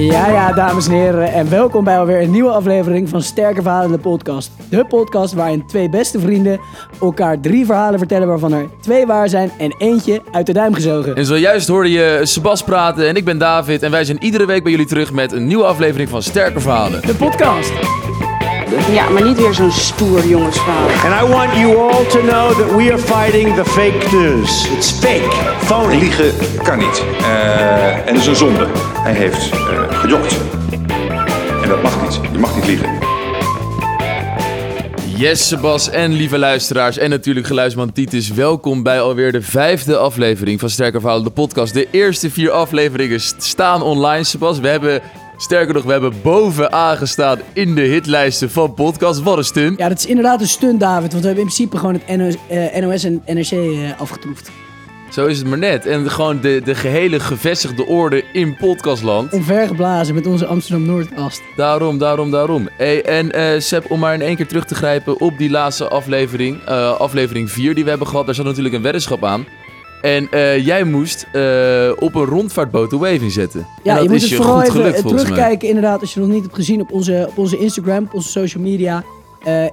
Ja, ja, dames en heren, en welkom bij alweer een nieuwe aflevering van Sterke Verhalen, de podcast. De podcast waarin twee beste vrienden elkaar drie verhalen vertellen waarvan er twee waar zijn en eentje uit de duim gezogen. En zojuist hoorde je Sebas praten en ik ben David en wij zijn iedere week bij jullie terug met een nieuwe aflevering van Sterke Verhalen. De podcast. Ja, maar niet weer zo'n stoer jongensverhaal. And I want you all to know that we are fighting the fake news. It's fake, phony. Liegen kan niet. Eh, en dat is een zonde. Hij heeft eh gejokt. En dat mag niet. Je mag niet liegen. Yes, Sebas en lieve luisteraars en natuurlijk geluidsman Titus. Welkom bij alweer de vijfde aflevering van Sterke Verhalen, de podcast. De eerste vier afleveringen st- staan online, Sebas. We hebben, sterker nog, we hebben bovenaan gestaan in de hitlijsten van podcast. Wat een stunt. Ja, dat is inderdaad een stunt, David, want we hebben in principe gewoon het NOS, eh, NOS en NRC eh, afgetroefd. Zo is het maar net. En gewoon de, de gehele gevestigde orde in podcastland. Omvergeblazen met onze Amsterdam Noordkast. Daarom, daarom, daarom. Hey, en eh Seb, om maar in één keer terug te grijpen op die laatste aflevering, eh, aflevering 4 die we hebben gehad, daar zat natuurlijk een weddenschap aan. En eh, jij moest op een rondvaartboot de wave inzetten. Ja, dat je moet is het je goed gelukt volgens mij. terugkijken, inderdaad, als je nog niet hebt gezien op onze, op onze Instagram, op onze social media.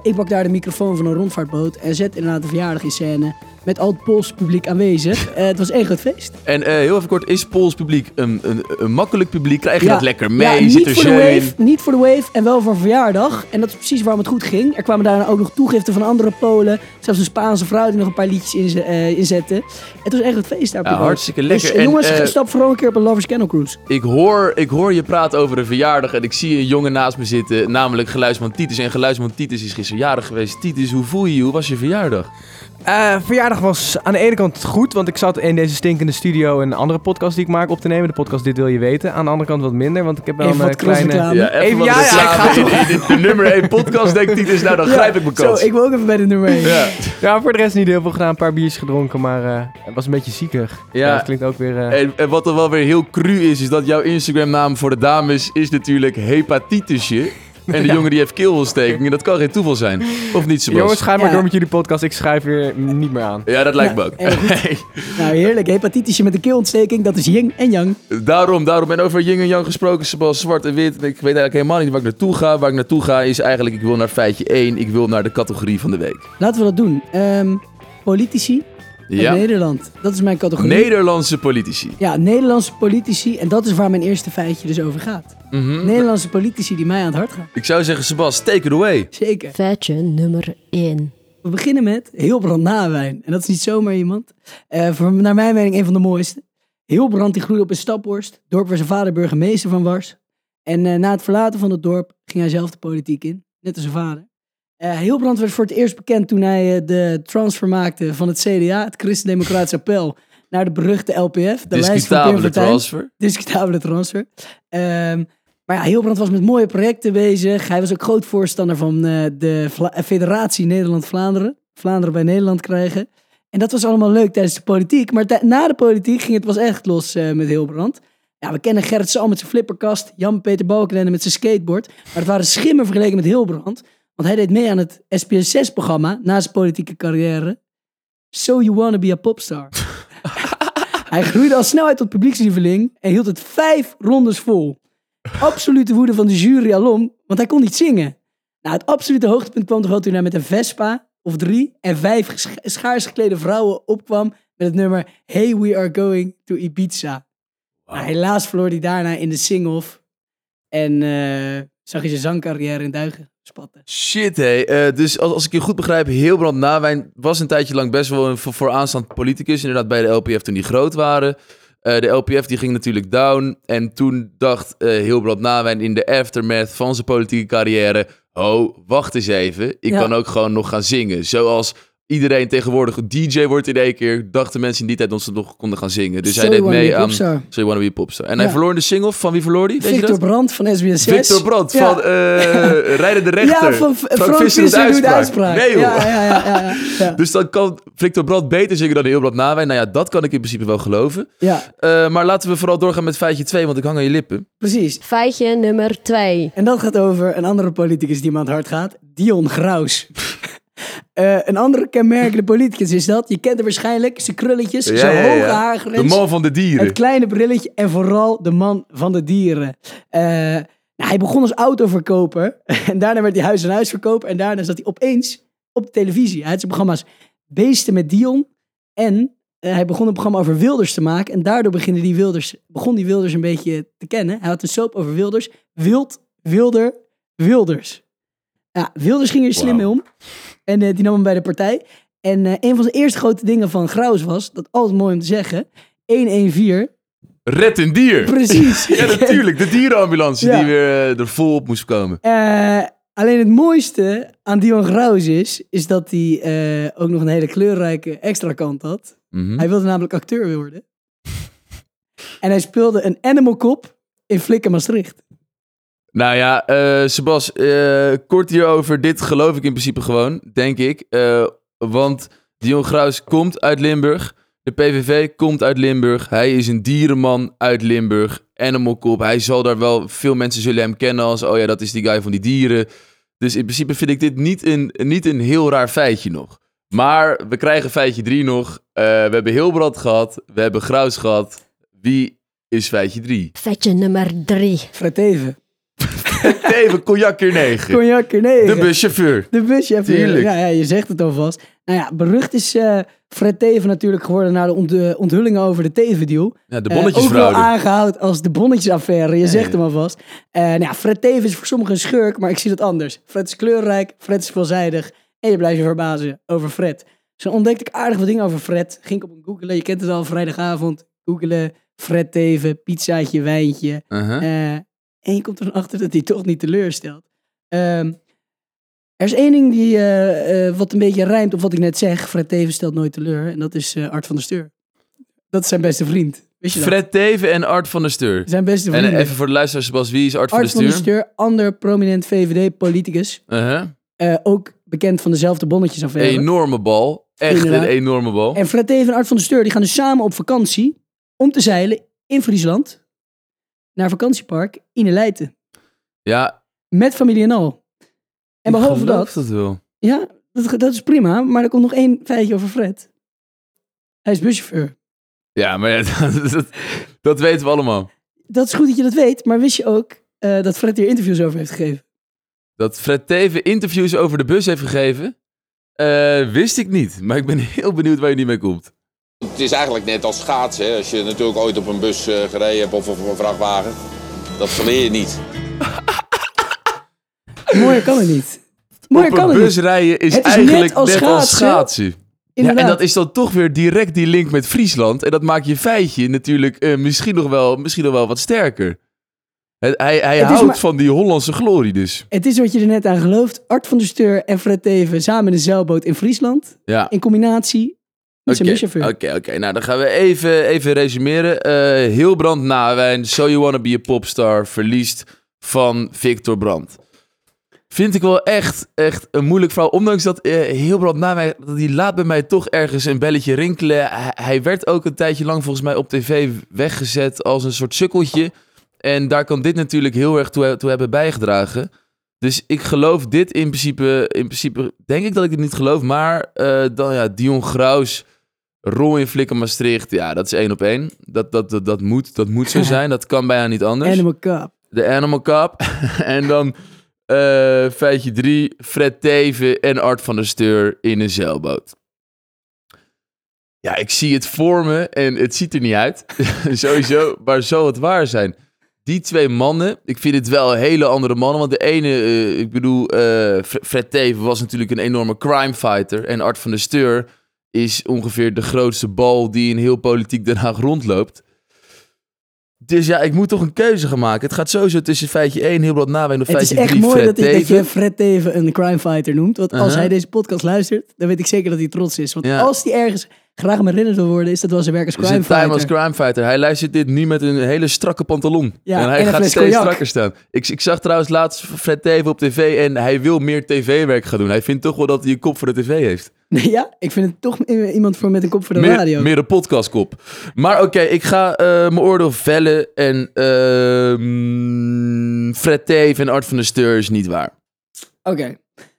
Ik pak daar de microfoon van een rondvaartboot en zet inderdaad de verjaardag in scène. Met al het Poolse publiek aanwezig. Eh, het was één groot feest. En eh, heel even kort, is Pools publiek een, een, een makkelijk publiek? Krijg je Ja. dat lekker mee? Ja, niet voor, de wave, in? niet voor de wave en wel voor verjaardag. En dat is precies waarom het goed ging. Er kwamen daarna ook nog toegiften van andere Polen. Zelfs een Spaanse vrouw die nog een paar liedjes eh, inzette. Het was echt een feest daar. Ja, hartstikke lekker. Dus En, jongens, stap vooral een keer op een Lovers Kennel Cruise. Ik hoor, ik hoor je praten over een verjaardag en ik zie een jongen naast me zitten, namelijk geluidsman Titus. En geluidsman Titus is gisteren jarig geweest. Titus, hoe voel je je? Hoe was je verjaardag? Eh, verjaardag was aan de ene kant goed, want ik zat in deze stinkende studio een andere podcast die ik maak op te nemen. De podcast Dit Wil Je Weten. Aan de andere kant wat minder, want ik heb wel Even een wat kleine... crossreclame. Even- wat ja, ja, ik ga de nummer 1 podcast, denkt Titus. Nou, dan grijp ik mijn kans. Zo, ik wil ook even bij de nummer 1. Ja. Ja, voor de rest niet heel veel gedaan. Een paar biertjes gedronken, maar eh, het was een beetje ziekig. Ja. dat klinkt ook weer... eh, En, en wat er wel weer heel cru is, is dat jouw Instagram naam voor de dames is natuurlijk hepatitisje. En de Ja. jongen die heeft keelontsteking. Dat kan geen toeval zijn. Of niet, Sebas? Jongens, ga maar Ja. door met jullie podcast. Ik schrijf weer niet meer aan. Ja, dat lijkt Ja, me ook. Hey, Nou, heerlijk. Hepatitische met een keelontsteking, dat is yin en yang. daarom, daarom. En over yin en yang gesproken, Sebas, zwart en wit. Ik weet eigenlijk helemaal niet waar ik naartoe ga. Waar ik naartoe ga is eigenlijk, ik wil naar feitje 1. Ik wil naar de categorie van de week. Laten we dat doen. Ehm, politici Ja. Nederland. Dat is mijn categorie. Nederlandse politici. Ja, Nederlandse politici. En dat is waar mijn eerste feitje dus over gaat. Mhm. Nederlandse politici die mij aan het hart gaan. Ik zou zeggen, Sebas, take it away. Zeker. Feitje nummer 1. We beginnen met Hilbrand Nawijn. En dat is niet zomaar iemand. Eh, voor, naar mijn mening een van de mooiste. Hilbrand die groeide op in Staphorst. Dorp waar zijn vader burgemeester van was. En eh, na het verlaten van het dorp ging hij zelf de politiek in. Net als zijn vader. Eh Hilbrand werd voor het eerst bekend toen hij eh, de transfer maakte van het CDA, het Christen-Democratisch Appel, naar de beruchte LPF. De lijst van Pim Discutabele Fortuyn. transfer. discutabele transfer. Ehm, maar ja, Hilbrand was met mooie projecten bezig. Hij was ook groot voorstander van eh, de Vla- Federatie Nederland-Vlaanderen. Vlaanderen bij Nederland krijgen. En dat was allemaal leuk tijdens de politiek. Maar na de politiek ging het was echt los met Hilbrand. Ja, we kennen Gerrit Sal met zijn flipperkast. Jan-Peter Balkenende met zijn skateboard. Maar het waren schimmen vergeleken met Hilbrand. Want hij deed mee aan het SBS6-programma na zijn politieke carrière. So You Wanna Be a Popstar. Hij groeide al snel uit tot publiekslieveling en hield het vijf rondes vol. Absolute woede van de jury alom, want hij kon niet zingen. Nou, het absolute hoogtepunt kwam toch wel toen hij met een Vespa of drie en vijf schaars geklede vrouwen opkwam met het nummer Hey We Are Going to Ibiza. Nou, helaas verloor hij daarna in de sing-off en eh, zag hij zijn zangcarrière in duigen spatten. Shit, hé. Eh, dus als, als ik je goed begrijp, Hilbrand Nawijn was een tijdje lang best wel een voor, vooraanstaand politicus. Inderdaad, bij de LPF toen die groot waren. Eh, de LPF die ging natuurlijk down. En toen dacht eh Hilbrand Nawijn in de aftermath van zijn politieke carrière... Oh, wacht eens even. Ik Ja. kan ook gewoon nog gaan zingen. Zoals iedereen tegenwoordig DJ wordt in één keer... dachten mensen in die tijd dat ze nog konden gaan zingen. Dus So hij deed mee aan. So You Wanna Be a Popstar. En hij verloor de single. Van wie verloor je Victor dat? Brandt van SBS6. Victor Brandt Ja. van eh Rijden de Rechter. Ja, van V- Frank Frank Visser doet de uitspraak. Nee, joh. Ja, ja, ja, ja, ja, ja. Dus dan kan Victor Brandt beter zingen dan Hilbrand Nawijn. Nou ja, dat kan ik in principe wel geloven. ja, Eh, maar laten we vooral doorgaan met feitje 2, want ik hang aan je lippen. precies. Feitje nummer 2. En dat gaat over een andere politicus die me aan het hart gaat. Dion Graus. Eh, een andere kenmerkende politicus is dat. Je kent hem waarschijnlijk. Zijn krulletjes, Ja, zijn ja, hoge haargrens. De man van de dieren. Het kleine brilletje en vooral de man van de dieren. Eh, nou, hij begon als autoverkoper. En daarna werd hij huis en huis verkoper. En daarna zat hij opeens op de televisie. Hij had zijn programma's Beesten met Dion. En eh, hij begon een programma over Wilders te maken. En daardoor beginnen die Wilders, begon die Wilders een beetje te kennen. Hij had een soap over Wilders. Wild, Wilder, Wilders. Ja, Wilders ging er slim mee om. En eh, die nam hem bij de partij. En eh, een van zijn eerste grote dingen van Graus was, dat altijd mooi om te zeggen, 114. Red een dier. Precies. Ja, natuurlijk. De dierenambulance Ja. die weer eh, er vol op moest komen. Alleen het mooiste aan Dion Graus is, is dat hij ook nog een hele kleurrijke extra kant had. Mhm. Hij wilde namelijk acteur worden. en hij speelde een animal cop in Flikken Maastricht. Nou ja, eh Sebas, eh, kort hierover. Dit geloof ik in principe gewoon, denk ik. Eh, want Dion Graus komt uit Limburg. De PVV komt uit Limburg. Hij is een dierenman uit Limburg. Animal Cop. Hij zal daar wel... Veel mensen zullen hem kennen als... Oh ja, dat is die guy van die dieren. Dus in principe vind ik dit niet een, niet een heel raar feitje nog. Maar we krijgen feitje 3 nog. Eh, we hebben Hilbrand gehad. We hebben Graus gehad. Wie is feitje 3? Feitje nummer drie. Fred Teven. Even cognac keer 9. Cognac negen. De buschauffeur. De buschauffeur. Tuurlijk. Ja, ja, je zegt het alvast. Nou ja, berucht is eh, Fred Teven natuurlijk geworden na de ont- eh, onthullingen over de Teven-deal. Ja, de Eh, ook wel bonnetjesfraude. aangehaald als de bonnetjesaffaire. Je zegt hem alvast. Eh nou ja, Fred Teven is voor sommigen een schurk, maar ik zie dat anders. Fred is kleurrijk, Fred is veelzijdig. En je blijft je verbazen over Fred. Dus dan ontdekte ik aardig wat dingen over Fred. Ging ik op een googelen. Je kent het al, vrijdagavond. Googelen, Fred Teven, pizzaatje, wijntje. Eh, en je komt er dan achter dat hij toch niet teleurstelt. Ehm, er is één ding die eh, eh, wat een beetje rijmt op wat ik net zeg. Fred Teven stelt nooit teleur. En dat is eh, Art van der Steur. Dat is zijn beste vriend. Wist je dat? Fred Teven en Art van der Steur. Zijn beste En vriend. even voor de luisteraars, Bas, wie is Art, Art van der Steur? ander prominent VVD-politicus. Eh, ook bekend van dezelfde bonnetjesaffaire. Enorme bal. Echt Inderdaad. een enorme bal. En Fred Teven en Art van der Steur die gaan dus samen op vakantie om te zeilen in Friesland naar vakantiepark in Leiden. Ja, Met familie en al. En behalve dat, dat wel. ja, dat, dat is prima, maar er komt nog één feitje over Fred. Hij is buschauffeur. Ja, maar ja, dat, dat, dat weten we allemaal. Dat is goed dat je dat weet, maar wist je ook eh, dat Fred hier interviews over heeft gegeven? Dat Fred Teven interviews over de bus heeft gegeven, eh, wist ik niet. Maar ik ben heel benieuwd waar je niet mee komt. Het is eigenlijk net als schaatsen. hè. Als je natuurlijk ooit op een bus eh, gereden hebt of op een vrachtwagen. Dat verleer je niet. Mooier kan het niet. Mooier Op kan een het bus niet. rijden is, Het is eigenlijk net als schaatsen. schaatsen. Ja, Inderdaad. en dat is dan toch weer direct die link met Friesland. En dat maakt je feitje natuurlijk eh, misschien, nog wel, misschien nog wel wat sterker. Het- hij hij Het is houdt maar- van die Hollandse glorie dus. Het is wat je er net aan gelooft. Art van der Steur en Fred Teven samen in een zeilboot in Friesland. Ja. In combinatie met zijn Oké, buschauffeur. Oké, oké. Nou, dan gaan we even, even resumeren. Eh Hilbrand Nawijn, So You Wanna Be a Popstar, verliest van Victor Brandt. Vind ik wel echt, echt een moeilijk verhaal. Ondanks dat eh Hilbrand Nawijn, die laat bij mij toch ergens een belletje rinkelen. Hij, hij werd ook een tijdje lang volgens mij op tv weggezet als een soort sukkeltje. En daar kan dit natuurlijk heel erg toe, toe hebben bijgedragen. Dus ik geloof dit in principe, in principe denk ik dat ik het niet geloof. Maar eh, dan ja, Dion Graus, rol in Flikker Maastricht. Ja, dat is één op één. Dat, dat, dat, dat, moet, dat moet zo zijn. Dat kan bijna niet anders. Animal Cup. De Animal Cup. en dan eh, feitje drie, Fred Teven en Art van der Steur in een zeilboot. Ja, ik zie het voor me en het ziet er niet uit. Sowieso, maar zou het waar zijn? Die twee mannen, ik vind het wel hele andere mannen. Want de ene, eh, ik bedoel, Fre- Fred Teven was natuurlijk een enorme crime fighter. En Art van der Steur is ongeveer de grootste bal die in heel politiek Den Haag rondloopt. Dus ja, ik moet toch een keuze gaan maken. Het gaat sowieso tussen feitje 1, heel wat nawijn of Het is feitje echt 3, mooi Fred dat, ik, dat je Fred Teven een crime fighter noemt. Want als Uh-huh. hij deze podcast luistert, dan weet ik zeker dat hij trots is. Want Ja. als hij ergens graag me herinnerd wil worden, is dat wel zijn werk als crime een time fighter. als crime fighter. Hij luistert dit nu met een hele strakke pantalon. Ja, en hij en gaat steeds cognac. strakker staan. Ik, ik zag trouwens laatst Fred Teven op tv en hij wil meer tv-werk gaan doen. Hij vindt toch wel dat hij een kop voor de tv heeft. Nee, ja, ik vind het toch iemand voor met een kop voor de meer, radio. meer een podcastkop. Maar oké, ik ga eh, mijn oordeel vellen. En ehm, Fred Teven en Art van der Steur is niet waar. Oké.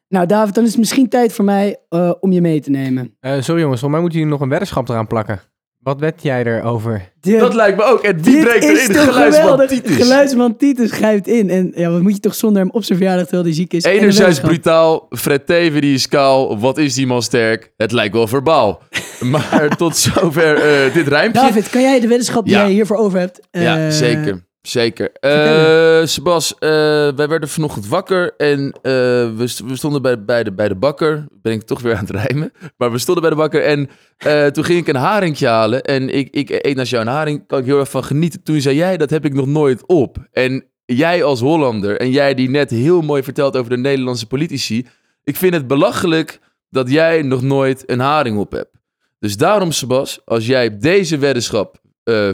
Nou, David, dan is het misschien tijd voor mij eh, om je mee te nemen. Eh, sorry jongens, voor mij moeten jullie nog een weddenschap eraan plakken. Wat wed jij erover? Dit- Dat lijkt me ook. En wie dit breekt is erin? Geluidsman. Titus. Geluidsman Titus grijpt in. En ja, wat moet je toch zonder hem op zijn verjaardag terwijl hij ziek is? Enerzijds brutaal, Fred Teven die is kaal. Wat is die man sterk? Het lijkt wel verbaal. maar tot zover eh, dit rijmpje. David, kan jij de weddenschap die Ja. jij hiervoor over hebt? Ja, eh, zeker. Zeker. Eh Sebas, eh, wij werden vanochtend wakker en eh, we, st- we stonden bij, bij, de, bij de bakker. Ben ik toch weer aan het rijmen. Maar we stonden bij de bakker en toen ging ik een haringje halen. En ik, ik eet naast jou een haring, kan ik heel erg van genieten. Toen zei jij, dat heb ik nog nooit op. En jij als Hollander en jij die net heel mooi vertelt over de Nederlandse politici. Ik vind het belachelijk dat jij nog nooit een haring op hebt. Dus daarom, Sebas, als jij deze weddenschap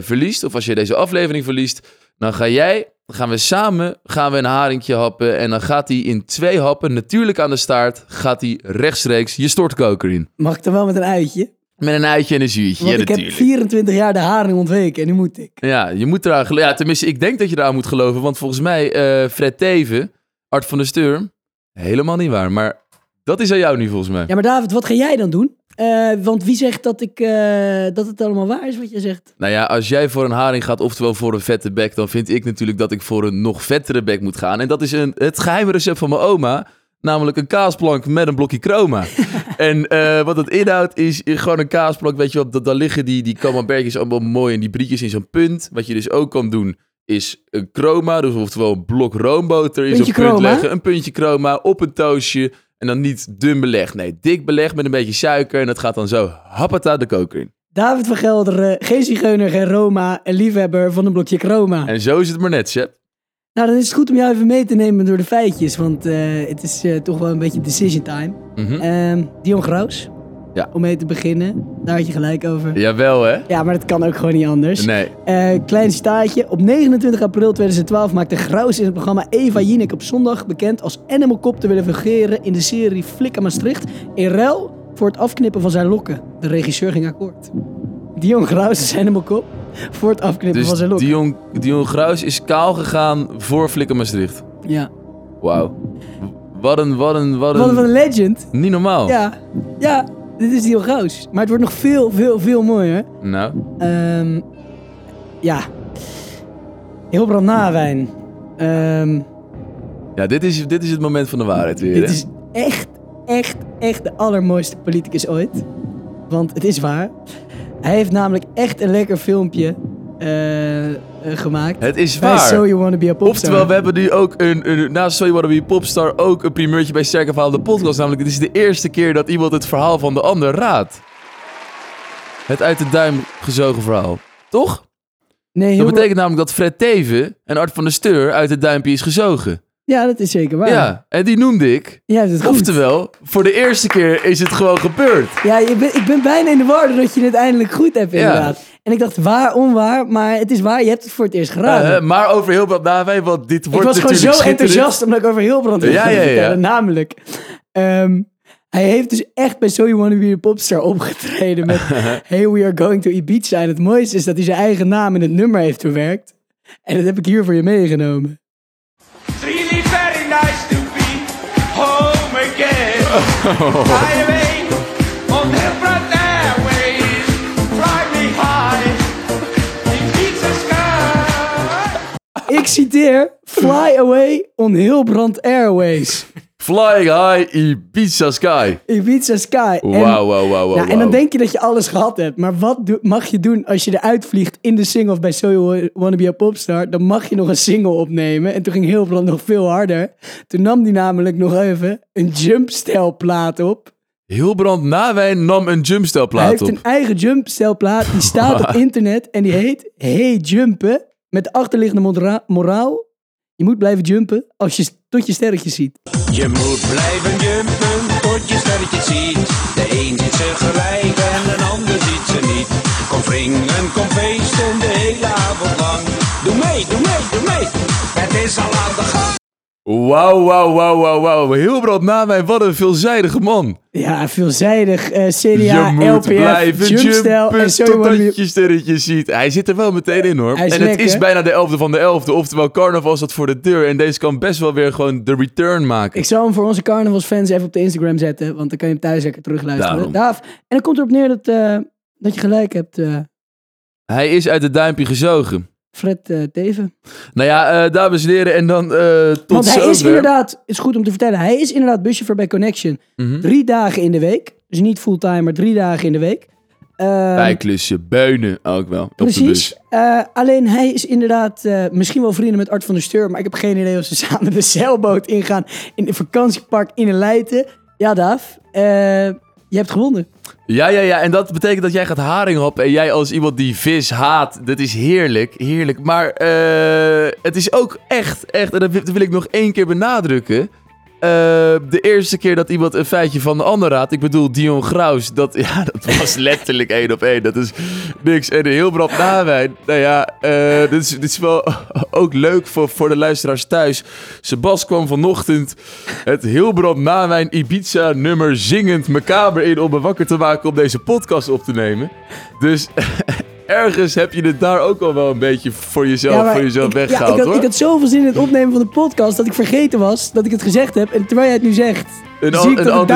verliest, of als je deze aflevering verliest, dan ga jij, dan gaan we samen gaan we een haringje happen. En dan gaat hij in twee happen, natuurlijk aan de staart, gaat hij rechtstreeks je stortkoker in. Mag ik dan wel met een uitje? Met een uitje en een zuurtje. Want ja, ik heb natuurlijk. 24 jaar de haring ontweken en nu moet ik. Ja, je moet eraan geloven. Ja, tenminste, ik denk dat je eraan moet geloven. Want volgens mij, eh, Fred Teven, Art van der Steur, helemaal niet waar. Maar dat is aan jou nu volgens mij. Ja, maar David, wat ga jij dan doen? Eh, want wie zegt dat, ik, eh, dat het allemaal waar is wat je zegt? Nou ja, als jij voor een haring gaat, oftewel voor een vette bek, dan vind ik natuurlijk dat ik voor een nog vettere bek moet gaan. En dat is een, het geheime recept van mijn oma. Namelijk een kaasplank met een blokje chroma. en eh, wat het inhoudt is gewoon een kaasplank. Weet je wel, dat- daar liggen die, die camembertjes allemaal mooi en die brietjes in zo'n punt. Wat je dus ook kan doen is een chroma, dus oftewel een blok roomboter in zo'n punt leggen. Een puntje chroma op een toastje. En dan niet dun belegd. Nee, dik belegd met een beetje suiker. En dat gaat dan zo happata de koker in. David van Gelderen, geen zigeuner, geen Roma, een liefhebber van een blokje chroma. En zo is het maar net, Seb. Nou, dan is het goed om jou even mee te nemen door de feitjes, want eh, het is eh, toch wel een beetje decision time. Ehm Dion Graus, Ja. om mee te beginnen, daar had je gelijk over. Jawel, hè? Ja, maar dat kan ook gewoon niet anders. Nee. Eh, klein staartje. Op 29 april 2012 maakte Graus in het programma Eva Jinek op zondag bekend als Animal Cop te willen fungeren in de serie Flik aan Maastricht. In ruil voor het afknippen van zijn lokken. De regisseur ging akkoord. Dion Graus is Animal Cop voor het afknippen van Dus zijn lokken. Dion, Dion Gruis is kaal gegaan voor Flikker Maastricht. Ja. Wauw. Wat een, wat een, wat een... Wat een legend. Niet normaal. Ja, ja, dit is Dion Graus. Maar het wordt nog veel, veel, veel mooier. Nou, Ehm, ja. Hilbrand Nawijn. Ehm ja, dit is, dit is het moment van de waarheid weer, Dit hè? is echt, echt, echt de allermooiste politicus ooit. Want het is waar. Hij heeft namelijk echt een lekker filmpje eh, gemaakt. Het is Bij waar. So You Wanna Be a Popstar. Oftewel, we hebben nu ook een, een naast So You Wanna Be a Popstar ook een primeurtje bij Sterke Verhaal de podcast. Namelijk, het is de eerste keer dat iemand het verhaal van de ander raadt. Het uit de duim gezogen verhaal. Toch? Nee, Dat betekent namelijk dat Fred Teven en Art van der Steur uit het duimpje is gezogen. Ja, dat is zeker waar. Ja, en die noemde ik. Hebt het goed. Oftewel, voor de eerste keer is het gewoon gebeurd. Ja, je ben, ik ben bijna in de war dat je het eindelijk goed hebt, inderdaad. En ik dacht, waar, onwaar, maar het is waar. Je hebt het voor het eerst geraden. Eh, maar over heel wat nabij, want dit ik wordt was gewoon zo enthousiast omdat ik over Hilbrand wilde Ja, ja, ja. vertellen. Namelijk, ehm, hij heeft dus echt bij So You Wanna Be a Popstar opgetreden met Hey, we are going to Ibiza. En het mooiste is dat hij zijn eigen naam in het nummer heeft verwerkt. En dat heb ik hier voor je meegenomen. Really very nice to be home again. Ik citeer, Fly away on Hilbrand Airways. Flying high Ibiza sky. Ibiza Sky. En- Wauw, wauw, wauw, Ja, en wauw. dan denk je dat je alles gehad hebt. Maar wat mag je doen als je eruit vliegt in de single of bij So You Wanna Be a Popstar? Dan mag je nog een single opnemen. En toen ging Hilbrand nog veel harder. Toen nam hij namelijk nog even een jumpstijlplaat op. Hilbrand Nawijn nam een Hij jumpstelplaat heeft op. een eigen jumpstijlplaat. Die staat op internet en die heet Hey Jumpen. Met de achterliggende mora- moraal. Je moet blijven jumpen als je tot je sterretjes ziet. Je moet blijven jumpen tot je sterretjes ziet. De een ziet ze gelijk en een ander ziet ze niet. Kom vringen, kom feesten de hele avond lang. Doe mee, doe mee, doe mee. Het is al aan de gang. Wauw, wauw, wauw, wauw, wauw. Hilbrand na mij, wat een veelzijdige man. Ja, veelzijdig. eh, CDA, je moet LPF, blijven jumpstijl jumpen en zo totdat je sterretjes ziet. Hij zit er wel meteen in hoor. En het is bijna de 11e van de 11e. Oftewel, carnaval staat voor de deur. En deze kan best wel weer gewoon de return maken. Ik zal hem voor onze carnavalsfans even op de Instagram zetten, want dan kan je hem thuis lekker terugluisteren. Daaf. En dan komt erop neer dat, eh, dat je gelijk hebt, eh, Hij is uit het duimpje gezogen. Fred eh, Teven. Nou ja, eh, dames en heren, en dan eh tot Want hij is inderdaad, is goed om te vertellen, hij is inderdaad buschauffeur bij Connection. Mhm. Drie dagen in de week. Dus niet fulltime, maar drie dagen in de week. Bijklusje, beunen ook wel. Precies. alleen hij is inderdaad misschien wel vrienden met Art van der Steur. Maar ik heb geen idee of ze samen de zeilboot ingaan in een vakantiepark in een Leiden. Ja, Daaf. Je hebt gewonnen. Ja, ja, ja. En dat betekent dat jij gaat haring happen. En jij als iemand die vis haat. Dat is heerlijk, heerlijk. Maar eh, het is ook echt, echt. En dat wil ik nog één keer benadrukken. Eh, de eerste keer dat iemand een feitje van de ander raadt. Ik bedoel, Dion Graus. Dat, ja, dat was letterlijk één op één. Dat is niks. En de Hilbrand Nawijn. Nou ja, eh, dit, is, dit is wel ook leuk voor, voor de luisteraars thuis. Sebas kwam vanochtend het Hilbrand Nawijn Ibiza nummer zingend me kamer in om me wakker te maken om deze podcast op te nemen. Dus ergens heb je het daar ook al wel een beetje voor jezelf, voor jezelf ik, weggehaald ja, ik, had, hoor. ik had zoveel zin in het opnemen van de podcast dat ik vergeten was dat ik het gezegd heb. En terwijl jij het nu zegt, Een, zie ik dat het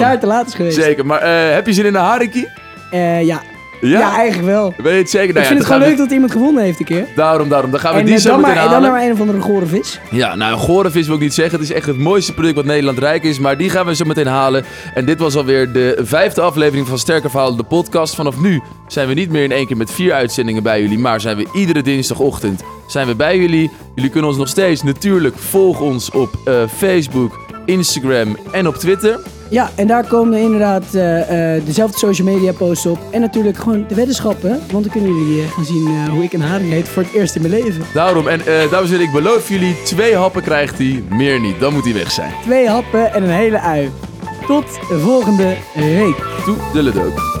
daar, te laat is geweest. Zeker, maar eh, heb je zin in een harinkie? Eh, ja. Ja? Ja? eigenlijk wel. Ben je het zeker? Nou ik ja, vind het gewoon leuk dat iemand gewonnen heeft een keer. Daarom, daarom. Dan gaan we En die eh, zo dan, meteen maar, en halen. dan maar een of andere gore vis. Ja, nou, een gore vis wil ik niet zeggen. Het is echt het mooiste product wat Nederland rijk is. Maar die gaan we zo meteen halen. En dit was alweer de vijfde aflevering van Sterke Verhalen, de podcast. Vanaf nu zijn we niet meer in één keer met vier uitzendingen bij jullie. Maar zijn we iedere dinsdagochtend zijn we bij jullie. Jullie kunnen ons nog steeds natuurlijk volgen ons op eh, Facebook, Instagram en op Twitter. Ja, en daar komen inderdaad eh, eh, dezelfde social media posts op. En natuurlijk gewoon de weddenschappen. Want dan kunnen jullie eh, gaan zien hoe ik een haring heet voor het eerst in mijn leven. Daarom, en dames en heren, ik beloof jullie, twee happen krijgt hij, meer niet. Dan moet hij weg zijn. Twee happen en een hele ui. Tot de volgende week. Toedeledook.